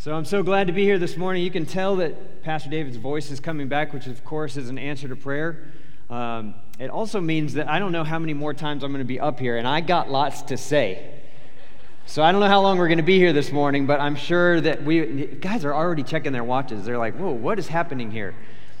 So I'm so glad to be here this morning. You can tell that Pastor David's voice is coming back, which of course is an answer to prayer. Um, it also means that I don't know how many more times I'm going to be up here, and I got lots to say. So I don't know how long we're going to be here this morning, but I'm sure that we guys are already checking their watches. They're like, "Whoa, what is happening here?"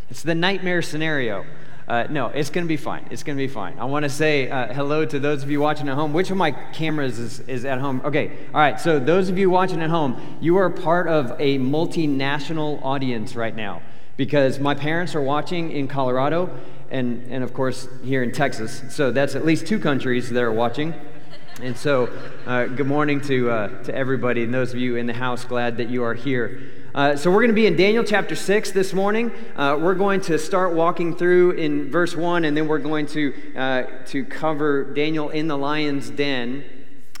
It's the nightmare scenario. Uh, no, it's going to be fine. It's going to be fine. I want to say uh, hello to those of you watching at home. Which of my cameras is, is at home? Okay, all right. So, those of you watching at home, you are part of a multinational audience right now because my parents are watching in Colorado and, and of course, here in Texas. So, that's at least two countries that are watching. And so, uh, good morning to, uh, to everybody and those of you in the house. Glad that you are here. Uh, so, we're going to be in Daniel chapter 6 this morning. Uh, we're going to start walking through in verse 1, and then we're going to, uh, to cover Daniel in the lion's den.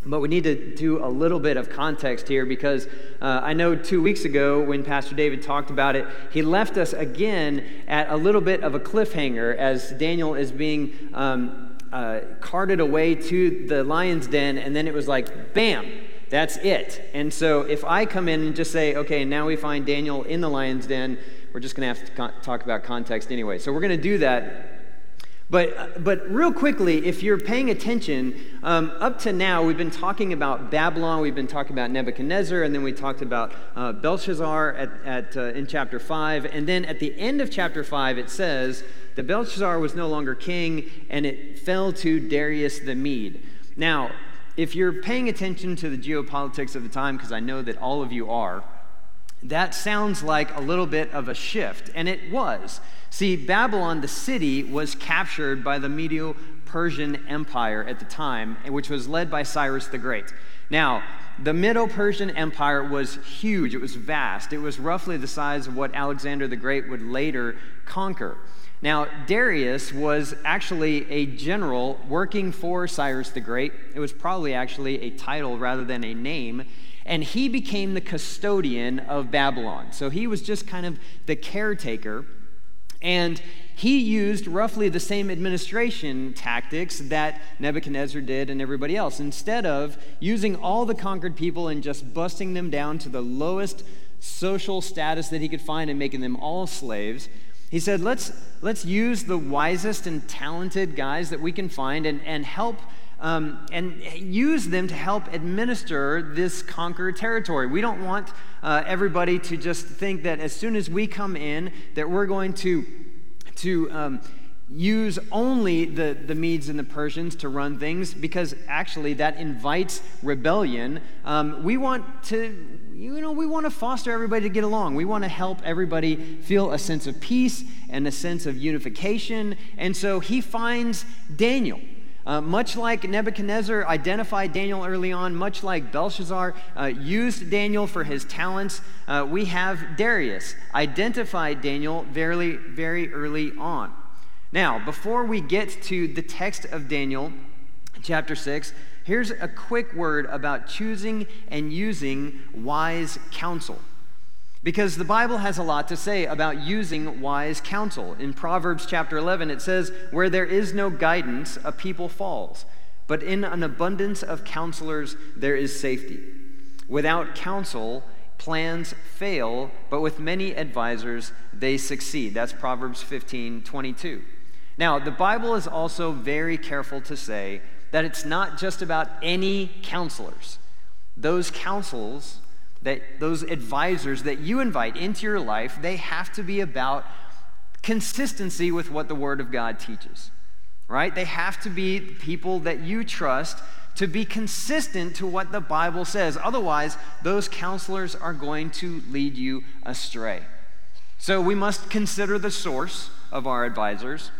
But we need to do a little bit of context here because uh, I know two weeks ago when Pastor David talked about it, he left us again at a little bit of a cliffhanger as Daniel is being um, uh, carted away to the lion's den, and then it was like, bam, that's it. And so if I come in and just say, okay, now we find Daniel in the lion's den, we're just going to have to talk about context anyway. So we're going to do that. But, but real quickly, if you're paying attention, um, up to now, we've been talking about Babylon, we've been talking about Nebuchadnezzar, and then we talked about uh, Belshazzar at, at, uh, in chapter 5. And then at the end of chapter 5, it says that Belshazzar was no longer king, and it fell to Darius the Mede. Now, if you're paying attention to the geopolitics of the time, because I know that all of you are, that sounds like a little bit of a shift, and it was. See, Babylon, the city, was captured by the Medo Persian Empire at the time, which was led by Cyrus the Great. Now, the Medo Persian Empire was huge, it was vast. It was roughly the size of what Alexander the Great would later conquer. Now, Darius was actually a general working for Cyrus the Great. It was probably actually a title rather than a name. And he became the custodian of Babylon. So he was just kind of the caretaker. And he used roughly the same administration tactics that Nebuchadnezzar did and everybody else. Instead of using all the conquered people and just busting them down to the lowest social status that he could find and making them all slaves, he said, let's, let's use the wisest and talented guys that we can find and, and help um, and use them to help administer this conquered territory. We don't want uh, everybody to just think that as soon as we come in, that we're going to, to um, use only the, the Medes and the Persians to run things because actually that invites rebellion. Um, we want to you know, we want to foster everybody to get along. We want to help everybody feel a sense of peace and a sense of unification. And so he finds Daniel. Uh, much like Nebuchadnezzar identified Daniel early on, much like Belshazzar uh, used Daniel for his talents, uh, we have Darius identified Daniel very, very early on. Now, before we get to the text of Daniel, chapter 6, Here's a quick word about choosing and using wise counsel. Because the Bible has a lot to say about using wise counsel. In Proverbs chapter 11, it says, Where there is no guidance, a people falls. But in an abundance of counselors, there is safety. Without counsel, plans fail, but with many advisors, they succeed. That's Proverbs 15 22. Now, the Bible is also very careful to say that it's not just about any counselors. Those counsels, that those advisors that you invite into your life, they have to be about consistency with what the Word of God teaches. Right? They have to be people that you trust to be consistent to what the Bible says. Otherwise, those counselors are going to lead you astray. So we must consider the source of our advisors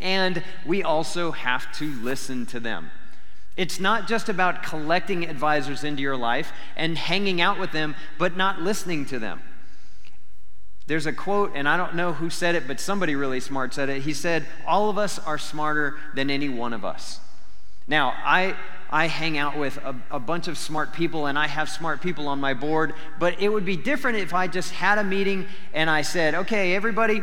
and we also have to listen to them. It's not just about collecting advisors into your life and hanging out with them, but not listening to them. There's a quote, and I don't know who said it, but somebody really smart said it. He said, All of us are smarter than any one of us. Now, I, I hang out with a, a, bunch of smart people and I have smart people on my board, but it would be different if I just had a meeting and I said, okay, everybody,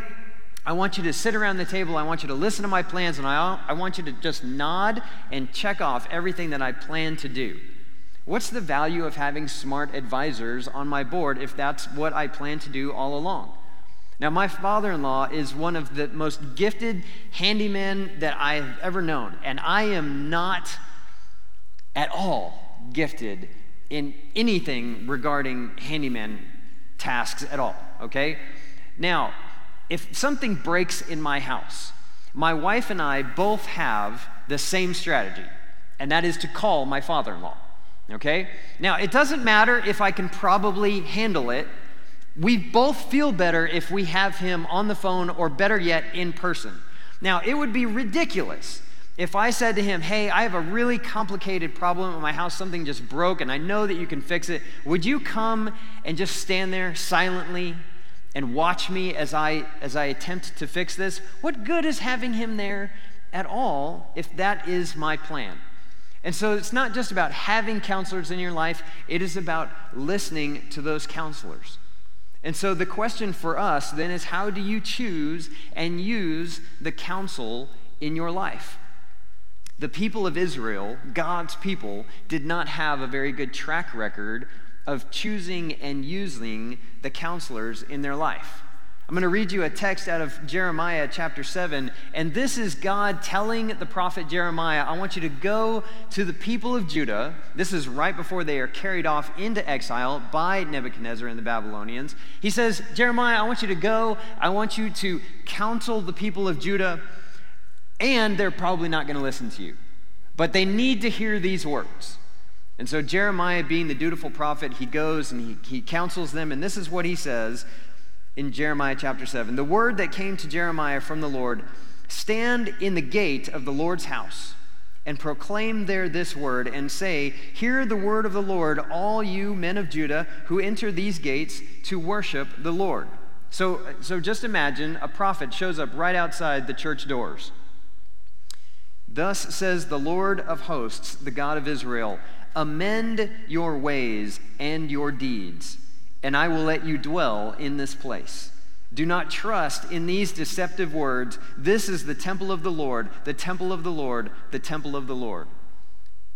I want you to sit around the table. I want you to listen to my plans, and I, I want you to just nod and check off everything that I plan to do. What's the value of having smart advisors on my board if that's what I plan to do all along? Now, my father in law is one of the most gifted handymen that I have ever known, and I am not at all gifted in anything regarding handyman tasks at all, okay? Now, if something breaks in my house, my wife and I both have the same strategy, and that is to call my father in law. Okay? Now, it doesn't matter if I can probably handle it. We both feel better if we have him on the phone or better yet, in person. Now, it would be ridiculous if I said to him, Hey, I have a really complicated problem in my house, something just broke, and I know that you can fix it. Would you come and just stand there silently and watch me as I, as I attempt to fix this? What good is having him there at all if that is my plan? And so it's not just about having counselors in your life, it is about listening to those counselors. And so the question for us then is how do you choose and use the counsel in your life? The people of Israel, God's people, did not have a very good track record of choosing and using the counselors in their life. I'm going to read you a text out of Jeremiah chapter 7. And this is God telling the prophet Jeremiah, I want you to go to the people of Judah. This is right before they are carried off into exile by Nebuchadnezzar and the Babylonians. He says, Jeremiah, I want you to go. I want you to counsel the people of Judah. And they're probably not going to listen to you. But they need to hear these words. And so Jeremiah, being the dutiful prophet, he goes and he, he counsels them. And this is what he says in Jeremiah chapter 7. The word that came to Jeremiah from the Lord stand in the gate of the Lord's house and proclaim there this word and say, Hear the word of the Lord, all you men of Judah who enter these gates to worship the Lord. So, so just imagine a prophet shows up right outside the church doors. Thus says the Lord of hosts, the God of Israel Amend your ways and your deeds and I will let you dwell in this place. Do not trust in these deceptive words. This is the temple of the Lord, the temple of the Lord, the temple of the Lord.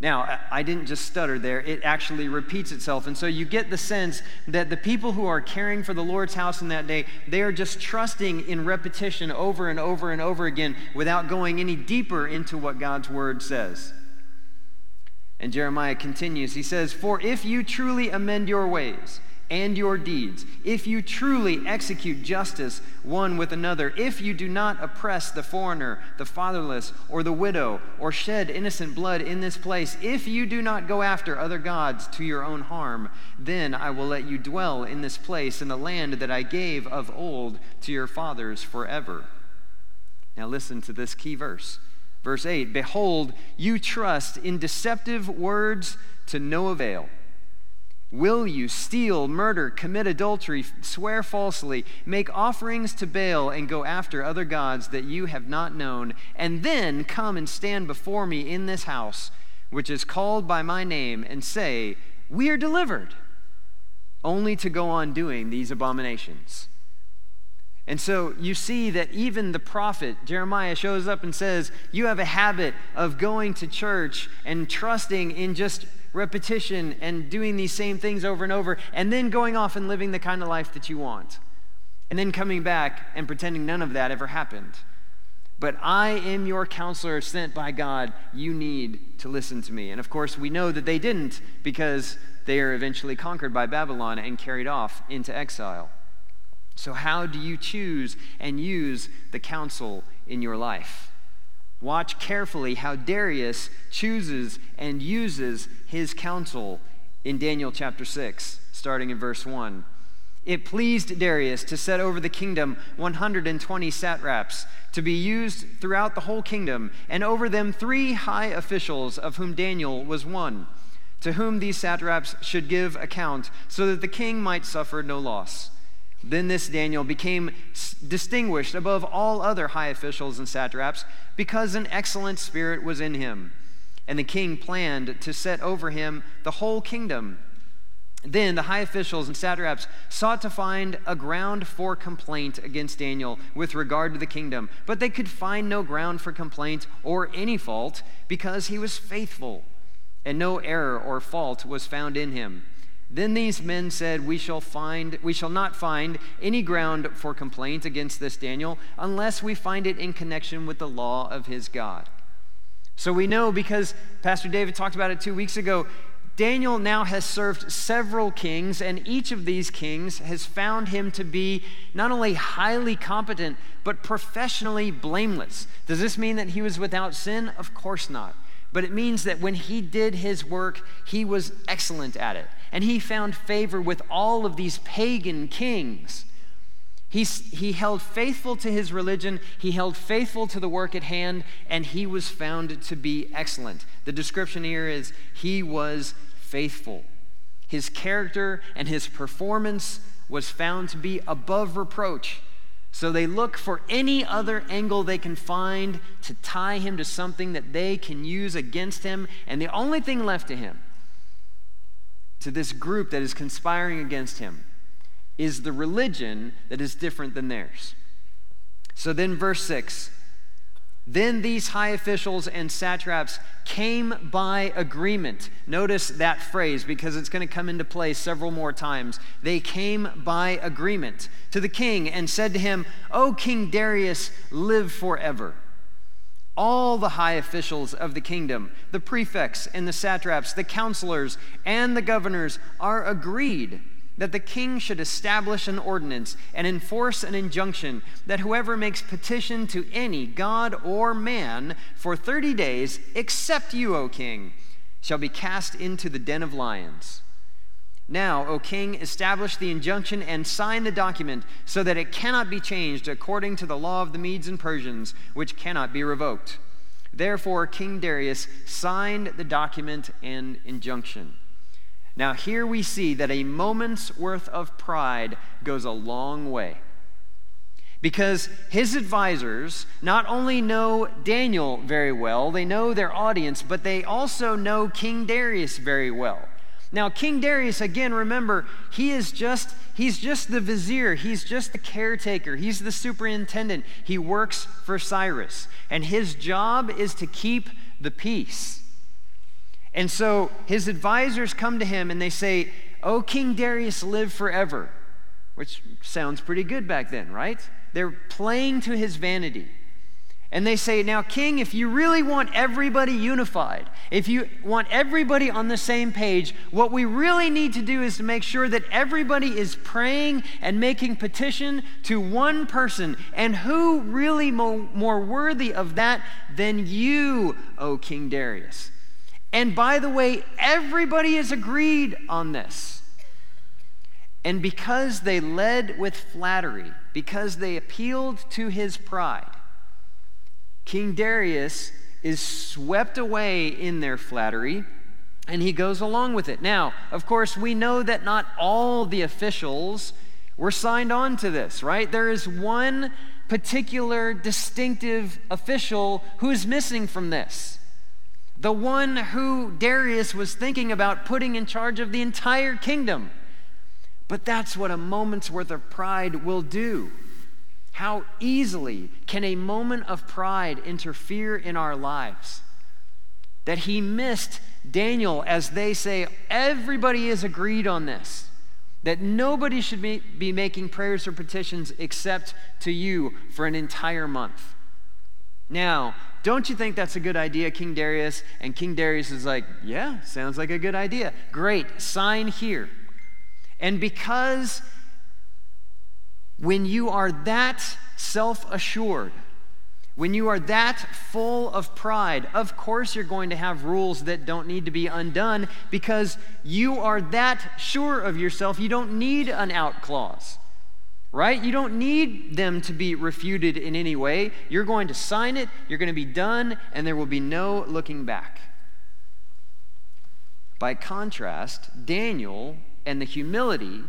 Now, I didn't just stutter there, it actually repeats itself. And so you get the sense that the people who are caring for the Lord's house in that day, they are just trusting in repetition over and over and over again without going any deeper into what God's word says. And Jeremiah continues. He says, For if you truly amend your ways, and your deeds, if you truly execute justice one with another, if you do not oppress the foreigner, the fatherless, or the widow, or shed innocent blood in this place, if you do not go after other gods to your own harm, then I will let you dwell in this place in the land that I gave of old to your fathers forever. Now listen to this key verse. Verse 8 Behold, you trust in deceptive words to no avail. Will you steal, murder, commit adultery, swear falsely, make offerings to Baal, and go after other gods that you have not known, and then come and stand before me in this house, which is called by my name, and say, We are delivered, only to go on doing these abominations? And so you see that even the prophet Jeremiah shows up and says, You have a habit of going to church and trusting in just repetition and doing these same things over and over, and then going off and living the kind of life that you want. And then coming back and pretending none of that ever happened. But I am your counselor sent by God. You need to listen to me. And of course, we know that they didn't because they are eventually conquered by Babylon and carried off into exile. So, how do you choose and use the counsel in your life? Watch carefully how Darius chooses and uses his counsel in Daniel chapter 6, starting in verse 1. It pleased Darius to set over the kingdom 120 satraps to be used throughout the whole kingdom, and over them three high officials, of whom Daniel was one, to whom these satraps should give account, so that the king might suffer no loss. Then this Daniel became distinguished above all other high officials and satraps because an excellent spirit was in him. And the king planned to set over him the whole kingdom. Then the high officials and satraps sought to find a ground for complaint against Daniel with regard to the kingdom, but they could find no ground for complaint or any fault because he was faithful and no error or fault was found in him. Then these men said, we shall, find, we shall not find any ground for complaint against this Daniel unless we find it in connection with the law of his God. So we know because Pastor David talked about it two weeks ago, Daniel now has served several kings, and each of these kings has found him to be not only highly competent, but professionally blameless. Does this mean that he was without sin? Of course not. But it means that when he did his work, he was excellent at it. And he found favor with all of these pagan kings. He's, he held faithful to his religion, he held faithful to the work at hand, and he was found to be excellent. The description here is he was faithful. His character and his performance was found to be above reproach. So they look for any other angle they can find to tie him to something that they can use against him. And the only thing left to him, to this group that is conspiring against him, is the religion that is different than theirs. So then, verse 6 then these high officials and satraps came by agreement. Notice that phrase because it's going to come into play several more times. They came by agreement to the king and said to him, O King Darius, live forever. All the high officials of the kingdom, the prefects and the satraps, the counselors and the governors, are agreed that the king should establish an ordinance and enforce an injunction that whoever makes petition to any god or man for 30 days, except you, O king, shall be cast into the den of lions. Now, O king, establish the injunction and sign the document so that it cannot be changed according to the law of the Medes and Persians, which cannot be revoked. Therefore, King Darius signed the document and injunction. Now, here we see that a moment's worth of pride goes a long way. Because his advisors not only know Daniel very well, they know their audience, but they also know King Darius very well. Now, King Darius, again, remember, he is just, he's just the vizier. He's just the caretaker. He's the superintendent. He works for Cyrus. And his job is to keep the peace. And so his advisors come to him and they say, Oh, King Darius, live forever. Which sounds pretty good back then, right? They're playing to his vanity. And they say, Now, King, if you really want everybody unified, if you want everybody on the same page, what we really need to do is to make sure that everybody is praying and making petition to one person. And who really mo- more worthy of that than you, O King Darius? And by the way, everybody has agreed on this. And because they led with flattery, because they appealed to his pride, King Darius is swept away in their flattery and he goes along with it. Now, of course, we know that not all the officials were signed on to this, right? There is one particular distinctive official who's missing from this the one who Darius was thinking about putting in charge of the entire kingdom. But that's what a moment's worth of pride will do. How easily can a moment of pride interfere in our lives? That he missed Daniel, as they say, everybody is agreed on this. That nobody should be, be making prayers or petitions except to you for an entire month. Now, don't you think that's a good idea, King Darius? And King Darius is like, Yeah, sounds like a good idea. Great, sign here. And because when you are that self assured, when you are that full of pride, of course you're going to have rules that don't need to be undone because you are that sure of yourself, you don't need an out clause right? You don't need them to be refuted in any way. You're going to sign it, you're going to be done, and there will be no looking back. By contrast, Daniel and the humility,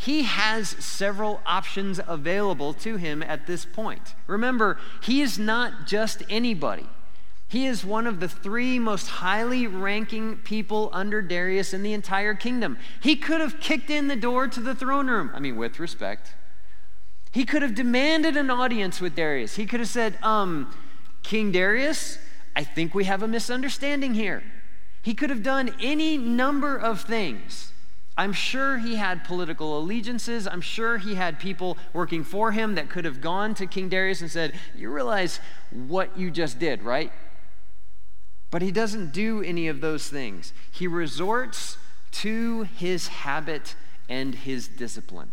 he has several options available to him at this point. Remember, he is not just anybody. He is one of the three most highly ranking people under Darius in the entire kingdom. He could have kicked in the door to the throne room. I mean, with respect. He could have demanded an audience with Darius. He could have said, um, King Darius, I think we have a misunderstanding here. He could have done any number of things. I'm sure he had political allegiances. I'm sure he had people working for him that could have gone to King Darius and said, You realize what you just did, right? But he doesn't do any of those things. He resorts to his habit and his discipline.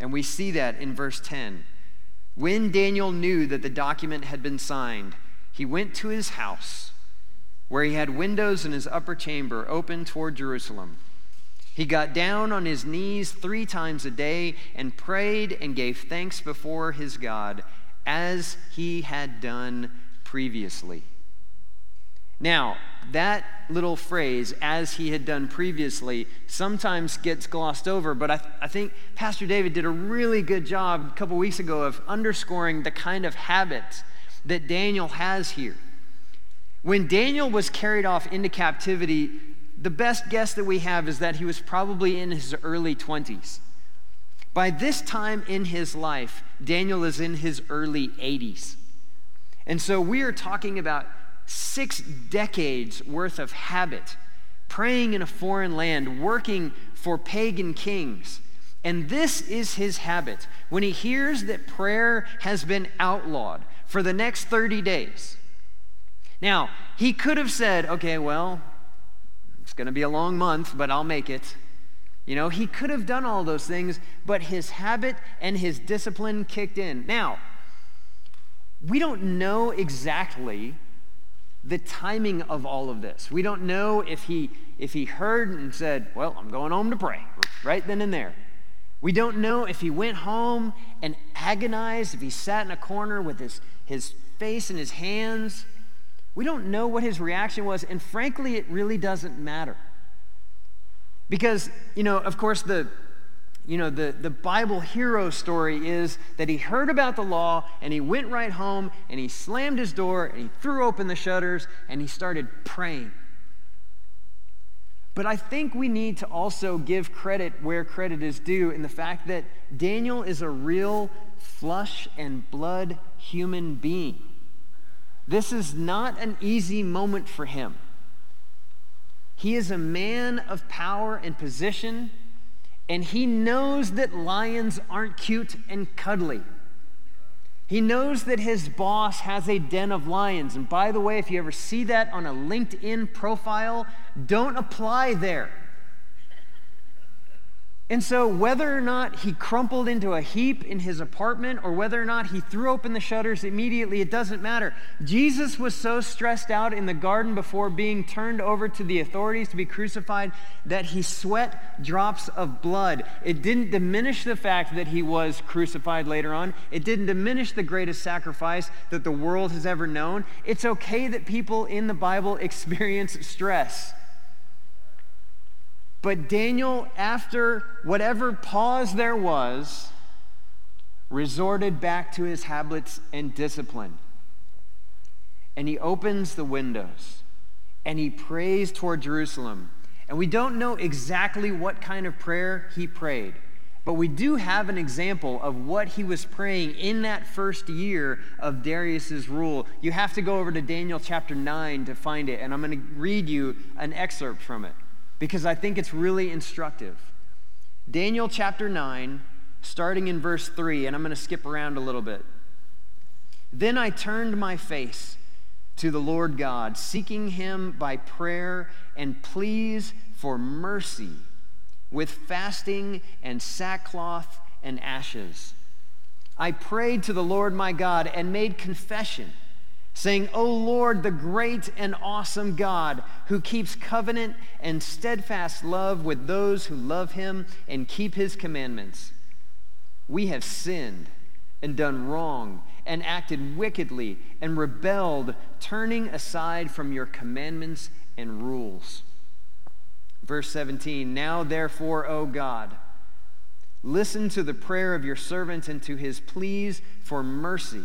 And we see that in verse 10. When Daniel knew that the document had been signed, he went to his house, where he had windows in his upper chamber open toward Jerusalem. He got down on his knees three times a day and prayed and gave thanks before his God, as he had done previously. Now, that little phrase, as he had done previously, sometimes gets glossed over, but I, th- I think Pastor David did a really good job a couple weeks ago of underscoring the kind of habits that Daniel has here. When Daniel was carried off into captivity, the best guess that we have is that he was probably in his early 20s. By this time in his life, Daniel is in his early 80s. And so we are talking about six decades worth of habit, praying in a foreign land, working for pagan kings. And this is his habit. When he hears that prayer has been outlawed for the next 30 days. Now, he could have said, okay, well, it's going to be a long month, but I'll make it. You know, he could have done all those things, but his habit and his discipline kicked in. Now, we don't know exactly the timing of all of this. We don't know if he if he heard and said, "Well, I'm going home to pray," right then and there. We don't know if he went home and agonized, if he sat in a corner with his, his face in his hands. We don't know what his reaction was, and frankly, it really doesn't matter. Because, you know, of course, the you know, the, the Bible hero story is that he heard about the law and he went right home and he slammed his door and he threw open the shutters and he started praying. But I think we need to also give credit where credit is due in the fact that Daniel is a real flesh and blood human being. This is not an easy moment for him. He is a man of power and position and he knows that lions aren't cute and cuddly. He knows that his boss has a den of lions. And by the way, if you ever see that on a LinkedIn profile, don't apply there. And so, whether or not he crumpled into a heap in his apartment or whether or not he threw open the shutters immediately, it doesn't matter. Jesus was so stressed out in the garden before being turned over to the authorities to be crucified that he sweat drops of blood. It didn't diminish the fact that he was crucified later on, it didn't diminish the greatest sacrifice that the world has ever known. It's okay that people in the Bible experience stress. But Daniel, after whatever pause there was, resorted back to his habits and discipline. And he opens the windows and he prays toward Jerusalem. And we don't know exactly what kind of prayer he prayed, but we do have an example of what he was praying in that first year of Darius's rule. You have to go over to Daniel chapter 9 to find it, and I'm going to read you an excerpt from it because I think it's really instructive. Daniel chapter 9, starting in verse 3, and I'm going to skip around a little bit. Then I turned my face to the Lord God, seeking him by prayer and pleas for mercy, with fasting and sackcloth and ashes. I prayed to the Lord my God and made confession saying, O Lord, the great and awesome God, who keeps covenant and steadfast love with those who love him and keep his commandments. We have sinned and done wrong and acted wickedly and rebelled, turning aside from your commandments and rules. Verse 17 Now therefore, O God, listen to the prayer of your servant and to his pleas for mercy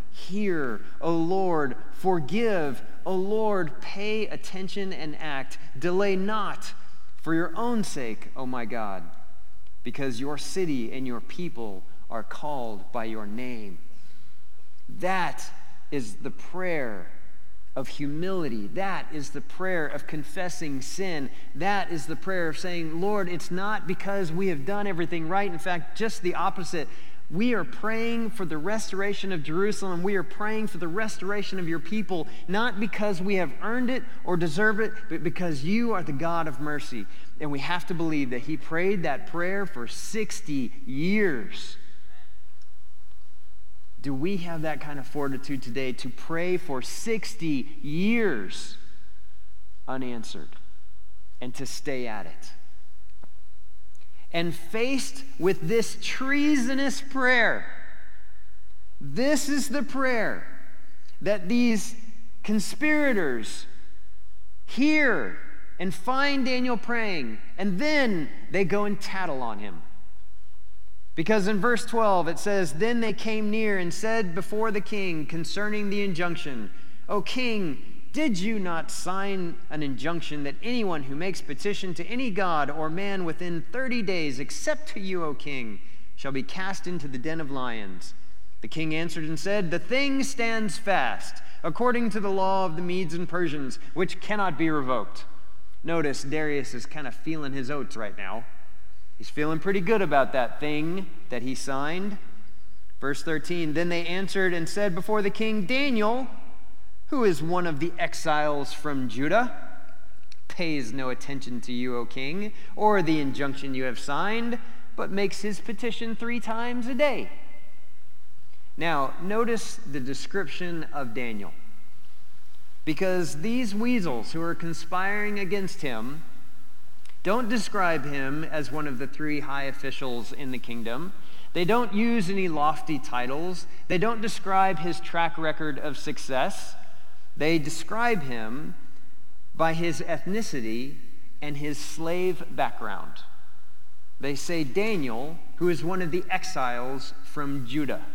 hear. O Lord, forgive. O Lord, pay attention and act. Delay not for your own sake, O my God, because your city and your people are called by your name. That is the prayer of humility. That is the prayer of confessing sin. That is the prayer of saying, Lord, it's not because we have done everything right. In fact, just the opposite. We are praying for the restoration of Jerusalem. We are praying for the restoration of your people, not because we have earned it or deserve it, but because you are the God of mercy. And we have to believe that he prayed that prayer for 60 years. Do we have that kind of fortitude today to pray for 60 years unanswered and to stay at it? And faced with this treasonous prayer, this is the prayer that these conspirators hear and find Daniel praying, and then they go and tattle on him. Because in verse 12 it says, Then they came near and said before the king concerning the injunction, O king, did you not sign an injunction that anyone who makes petition to any god or man within 30 days, except to you, O king, shall be cast into the den of lions? The king answered and said, The thing stands fast, according to the law of the Medes and Persians, which cannot be revoked. Notice Darius is kind of feeling his oats right now. He's feeling pretty good about that thing that he signed. Verse 13 Then they answered and said before the king, Daniel, who is one of the exiles from Judah, pays no attention to you, O king, or the injunction you have signed, but makes his petition three times a day. Now, notice the description of Daniel. Because these weasels who are conspiring against him don't describe him as one of the three high officials in the kingdom. They don't use any lofty titles. They don't describe his track record of success. They describe him by his ethnicity and his slave background. They say Daniel, who is one of the exiles from Judah.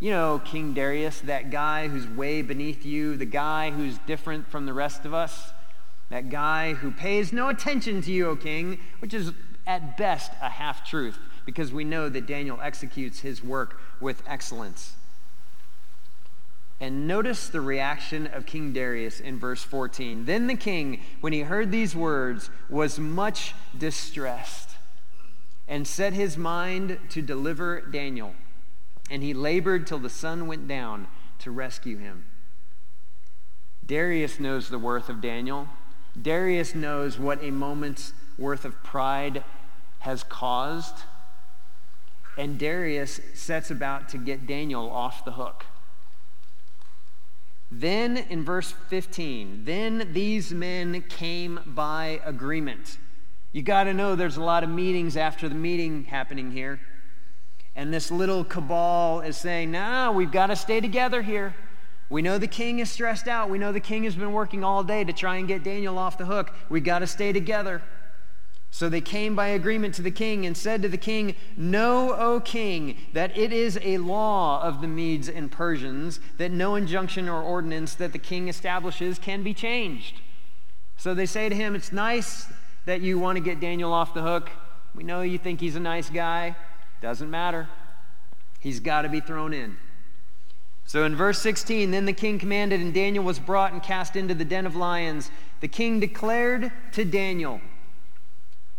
You know, King Darius, that guy who's way beneath you, the guy who's different from the rest of us. That guy who pays no attention to you, O king, which is at best a half truth, because we know that Daniel executes his work with excellence. And notice the reaction of King Darius in verse 14. Then the king, when he heard these words, was much distressed and set his mind to deliver Daniel. And he labored till the sun went down to rescue him. Darius knows the worth of Daniel. Darius knows what a moment's worth of pride has caused. And Darius sets about to get Daniel off the hook. Then in verse 15, then these men came by agreement. You got to know there's a lot of meetings after the meeting happening here. And this little cabal is saying, no, we've got to stay together here. We know the king is stressed out. We know the king has been working all day to try and get Daniel off the hook. We got to stay together. So they came by agreement to the king and said to the king, Know, O king, that it is a law of the Medes and Persians that no injunction or ordinance that the king establishes can be changed. So they say to him, It's nice that you want to get Daniel off the hook. We know you think he's a nice guy. Doesn't matter. He's got to be thrown in. So in verse 16, then the king commanded, and Daniel was brought and cast into the den of lions. The king declared to Daniel,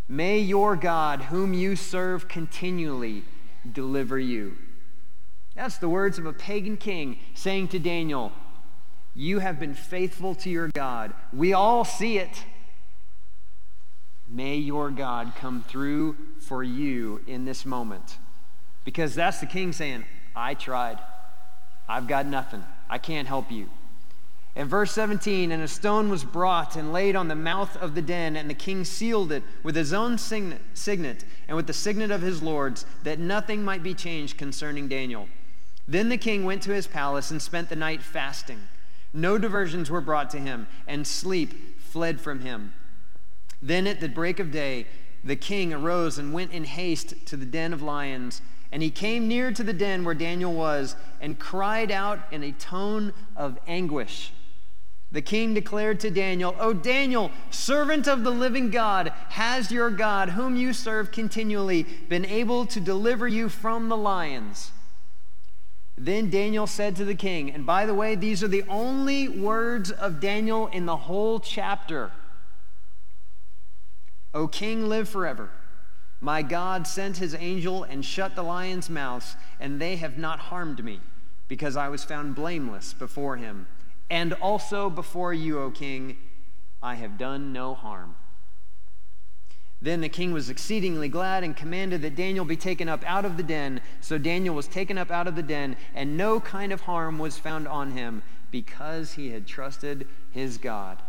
May your God, whom you serve continually, deliver you. That's the words of a pagan king saying to Daniel, You have been faithful to your God. We all see it. May your God come through for you in this moment. Because that's the king saying, I tried. I've got nothing. I can't help you. In verse 17, and a stone was brought and laid on the mouth of the den, and the king sealed it with his own signet, signet and with the signet of his lords, that nothing might be changed concerning Daniel. Then the king went to his palace and spent the night fasting. No diversions were brought to him, and sleep fled from him. Then at the break of day, the king arose and went in haste to the den of lions. And he came near to the den where Daniel was and cried out in a tone of anguish. The king declared to Daniel, O Daniel, servant of the living God, has your God, whom you serve continually, been able to deliver you from the lions? Then Daniel said to the king, and by the way, these are the only words of Daniel in the whole chapter O king, live forever. My God sent his angel and shut the lions' mouths, and they have not harmed me, because I was found blameless before him. And also before you, O king, I have done no harm. Then the king was exceedingly glad and commanded that Daniel be taken up out of the den. So Daniel was taken up out of the den, and no kind of harm was found on him, because he had trusted his God.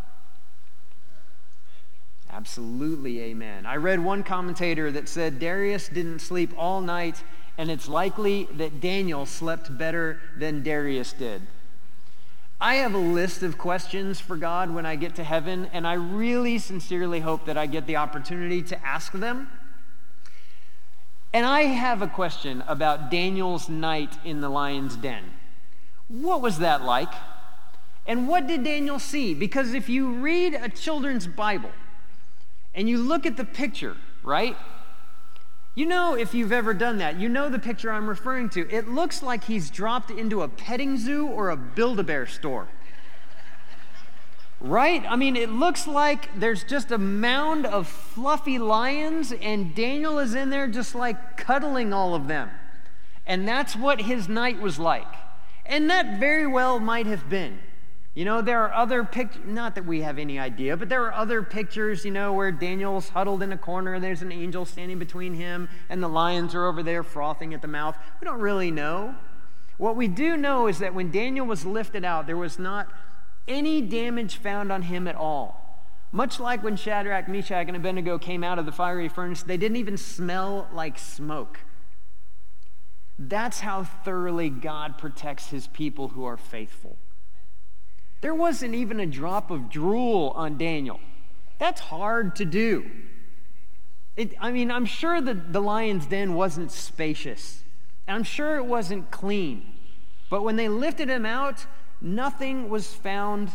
Absolutely, amen. I read one commentator that said Darius didn't sleep all night, and it's likely that Daniel slept better than Darius did. I have a list of questions for God when I get to heaven, and I really sincerely hope that I get the opportunity to ask them. And I have a question about Daniel's night in the lion's den. What was that like? And what did Daniel see? Because if you read a children's Bible and you look at the picture, right? You know, if you've ever done that, you know the picture I'm referring to. It looks like he's dropped into a petting zoo or a Build a Bear store. Right? I mean, it looks like there's just a mound of fluffy lions, and Daniel is in there just like cuddling all of them. And that's what his night was like. And that very well might have been. You know, there are other pictures, not that we have any idea, but there are other pictures, you know, where Daniel's huddled in a corner, there's an angel standing between him, and the lions are over there frothing at the mouth. We don't really know. What we do know is that when Daniel was lifted out, there was not any damage found on him at all. Much like when Shadrach, Meshach, and Abednego came out of the fiery furnace, they didn't even smell like smoke. That's how thoroughly God protects his people who are faithful. There wasn't even a drop of drool on Daniel. That's hard to do. It, I mean, I'm sure that the lion's den wasn't spacious, and I'm sure it wasn't clean. But when they lifted him out, nothing was found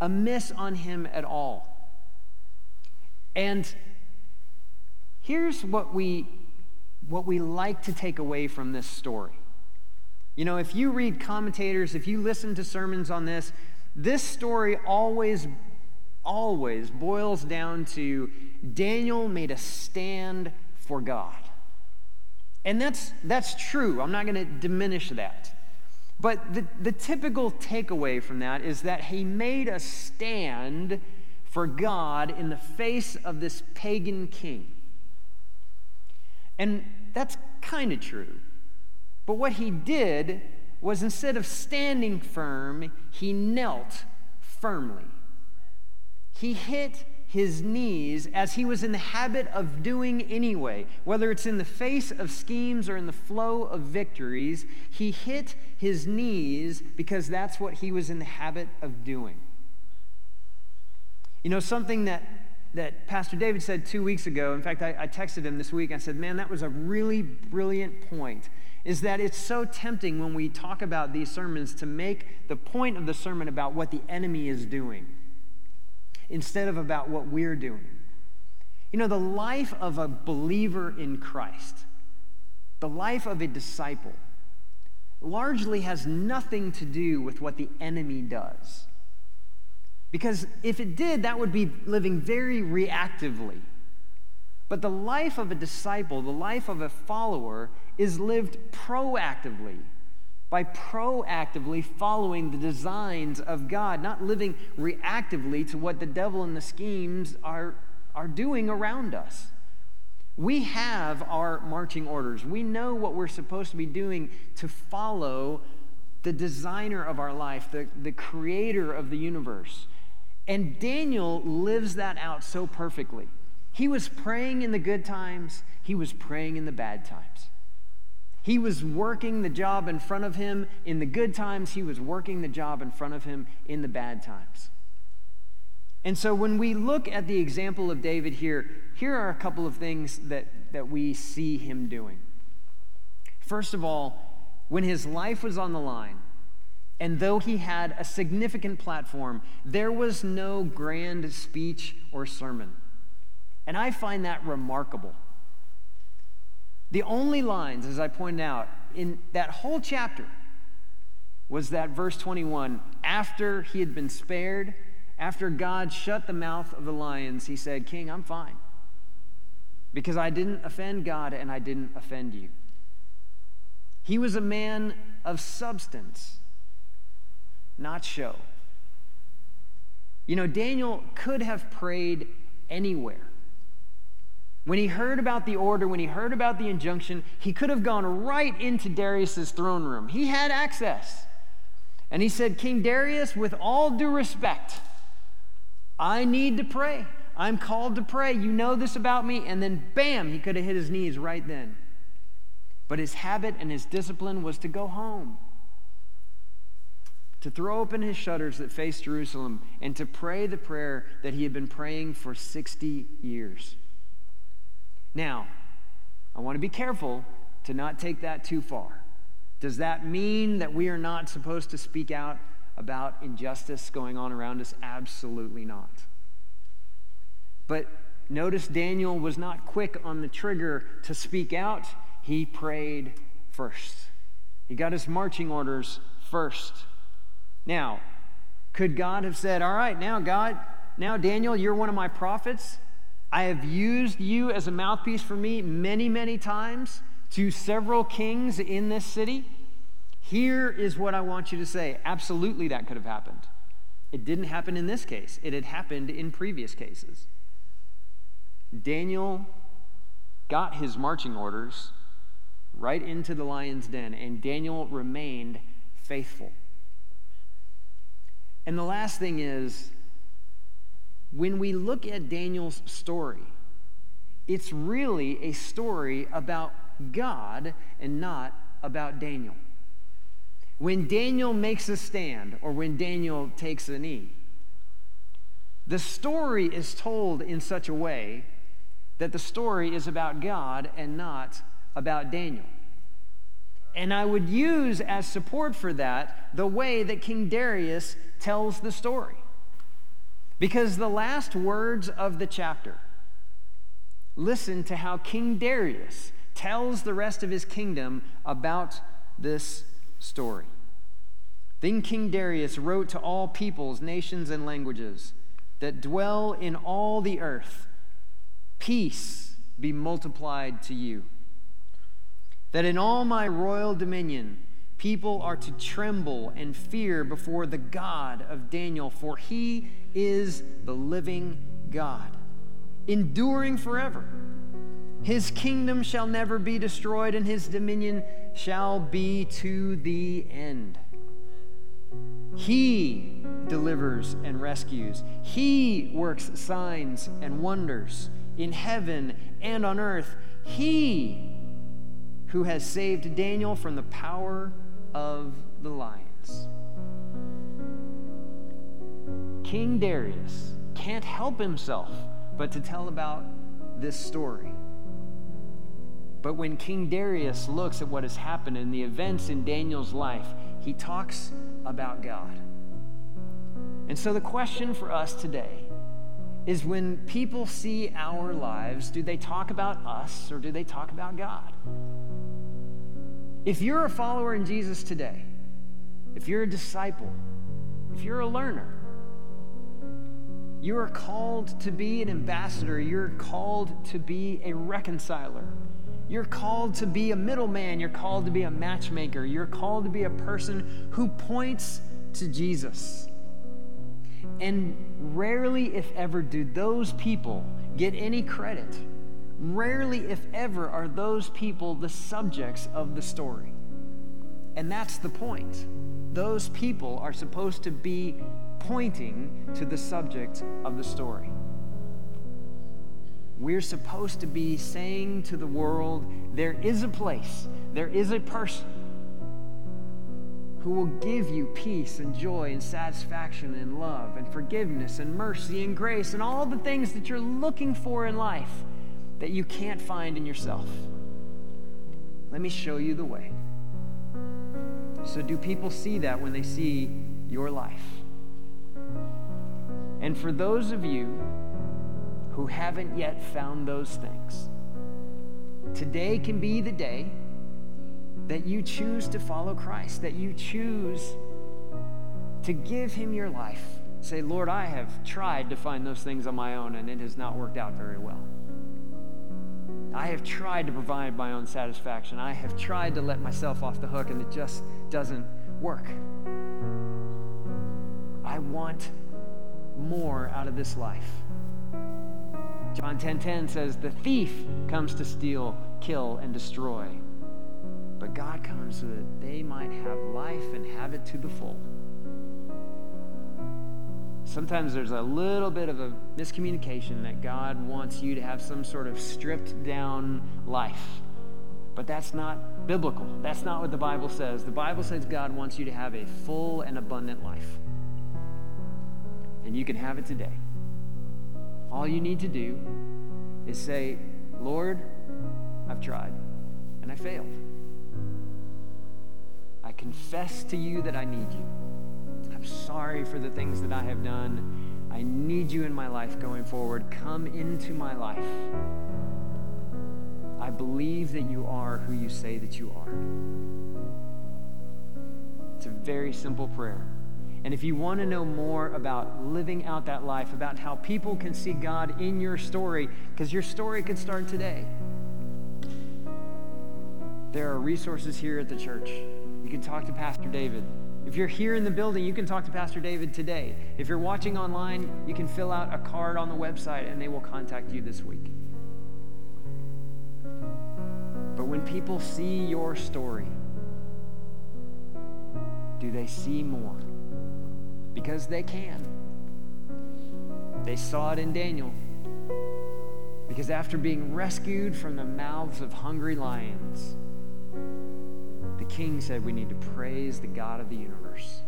amiss on him at all. And here's what we, what we like to take away from this story. You know, if you read commentators, if you listen to sermons on this, this story always, always boils down to Daniel made a stand for God. And that's, that's true. I'm not going to diminish that. But the, the typical takeaway from that is that he made a stand for God in the face of this pagan king. And that's kind of true. But what he did was instead of standing firm, he knelt firmly. He hit his knees as he was in the habit of doing anyway. Whether it's in the face of schemes or in the flow of victories, he hit his knees because that's what he was in the habit of doing. You know, something that, that Pastor David said two weeks ago, in fact, I, I texted him this week. I said, Man, that was a really brilliant point is that it's so tempting when we talk about these sermons to make the point of the sermon about what the enemy is doing instead of about what we're doing. You know, the life of a believer in Christ, the life of a disciple, largely has nothing to do with what the enemy does. Because if it did, that would be living very reactively. But the life of a disciple, the life of a follower, is lived proactively by proactively following the designs of God, not living reactively to what the devil and the schemes are, are doing around us. We have our marching orders. We know what we're supposed to be doing to follow the designer of our life, the, the creator of the universe. And Daniel lives that out so perfectly. He was praying in the good times, he was praying in the bad times. He was working the job in front of him in the good times, he was working the job in front of him in the bad times. And so when we look at the example of David here, here are a couple of things that, that we see him doing. First of all, when his life was on the line, and though he had a significant platform, there was no grand speech or sermon. And I find that remarkable. The only lines, as I pointed out, in that whole chapter was that verse 21 after he had been spared, after God shut the mouth of the lions, he said, King, I'm fine. Because I didn't offend God and I didn't offend you. He was a man of substance, not show. You know, Daniel could have prayed anywhere. When he heard about the order, when he heard about the injunction, he could have gone right into Darius's throne room. He had access. And he said, King Darius, with all due respect, I need to pray. I'm called to pray. You know this about me. And then, bam, he could have hit his knees right then. But his habit and his discipline was to go home, to throw open his shutters that faced Jerusalem, and to pray the prayer that he had been praying for 60 years. Now, I want to be careful to not take that too far. Does that mean that we are not supposed to speak out about injustice going on around us? Absolutely not. But notice Daniel was not quick on the trigger to speak out, he prayed first. He got his marching orders first. Now, could God have said, All right, now, God, now, Daniel, you're one of my prophets. I have used you as a mouthpiece for me many, many times to several kings in this city. Here is what I want you to say. Absolutely, that could have happened. It didn't happen in this case, it had happened in previous cases. Daniel got his marching orders right into the lion's den, and Daniel remained faithful. And the last thing is, when we look at Daniel's story, it's really a story about God and not about Daniel. When Daniel makes a stand or when Daniel takes a knee, the story is told in such a way that the story is about God and not about Daniel. And I would use as support for that the way that King Darius tells the story. Because the last words of the chapter, listen to how King Darius tells the rest of his kingdom about this story. Then King Darius wrote to all peoples, nations, and languages that dwell in all the earth Peace be multiplied to you. That in all my royal dominion, people are to tremble and fear before the God of Daniel, for he is the living God, enduring forever. His kingdom shall never be destroyed, and his dominion shall be to the end. He delivers and rescues, he works signs and wonders in heaven and on earth. He who has saved Daniel from the power of the lions. King Darius can't help himself but to tell about this story. But when King Darius looks at what has happened and the events in Daniel's life, he talks about God. And so the question for us today is when people see our lives, do they talk about us or do they talk about God? If you're a follower in Jesus today, if you're a disciple, if you're a learner, you are called to be an ambassador. You're called to be a reconciler. You're called to be a middleman. You're called to be a matchmaker. You're called to be a person who points to Jesus. And rarely, if ever, do those people get any credit Rarely, if ever, are those people the subjects of the story. And that's the point. those people are supposed to be pointing to the subject of the story. We're supposed to be saying to the world there is a place, there is a person who will give you peace and joy and satisfaction and love and forgiveness and mercy and grace and all the things that you're looking for in life that you can't find in yourself. Let me show you the way. So, do people see that when they see your life? And for those of you who haven't yet found those things, today can be the day that you choose to follow Christ, that you choose to give Him your life. Say, Lord, I have tried to find those things on my own and it has not worked out very well. I have tried to provide my own satisfaction. I have tried to let myself off the hook, and it just doesn't work. I want more out of this life. John 10:10 10, 10 says, "The thief comes to steal, kill, and destroy." But God comes so that they might have life and have it to the full. Sometimes there's a little bit of a miscommunication that God wants you to have some sort of stripped down life. But that's not biblical. That's not what the Bible says. The Bible says God wants you to have a full and abundant life. And you can have it today. All you need to do is say, Lord, I've tried and I failed. I confess to you that I need you. I'm sorry for the things that I have done. I need you in my life going forward. Come into my life. I believe that you are who you say that you are. It's a very simple prayer. And if you want to know more about living out that life, about how people can see God in your story, because your story could start today, there are resources here at the church. You can talk to Pastor David. If you're here in the building, you can talk to Pastor David today. If you're watching online, you can fill out a card on the website and they will contact you this week. But when people see your story, do they see more? Because they can. They saw it in Daniel. Because after being rescued from the mouths of hungry lions, the king said we need to praise the God of the universe.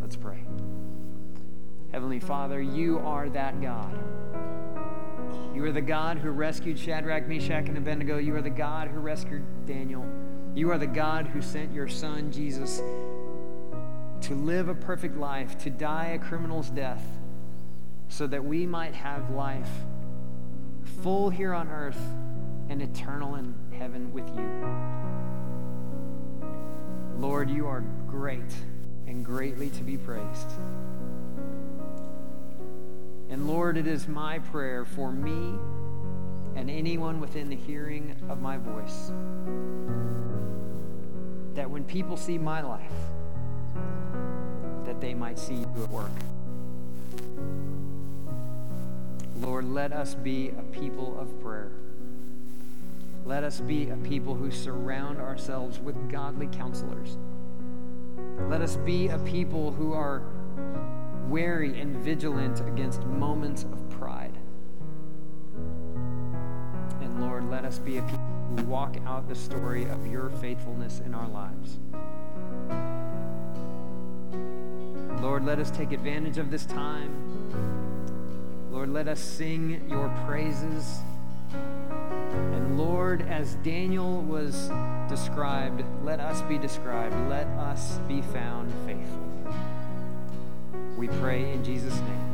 Let's pray. Heavenly Father, you are that God. You are the God who rescued Shadrach, Meshach, and Abednego. You are the God who rescued Daniel. You are the God who sent your son, Jesus, to live a perfect life, to die a criminal's death, so that we might have life full here on earth and eternal in heaven with you. Lord, you are great and greatly to be praised. And Lord, it is my prayer for me and anyone within the hearing of my voice that when people see my life, they might see you at work. Lord, let us be a people of prayer. Let us be a people who surround ourselves with godly counselors. Let us be a people who are wary and vigilant against moments of pride. And Lord, let us be a people who walk out the story of your faithfulness in our lives. Lord, let us take advantage of this time. Lord, let us sing your praises. And Lord, as Daniel was described, let us be described. Let us be found faithful. We pray in Jesus' name.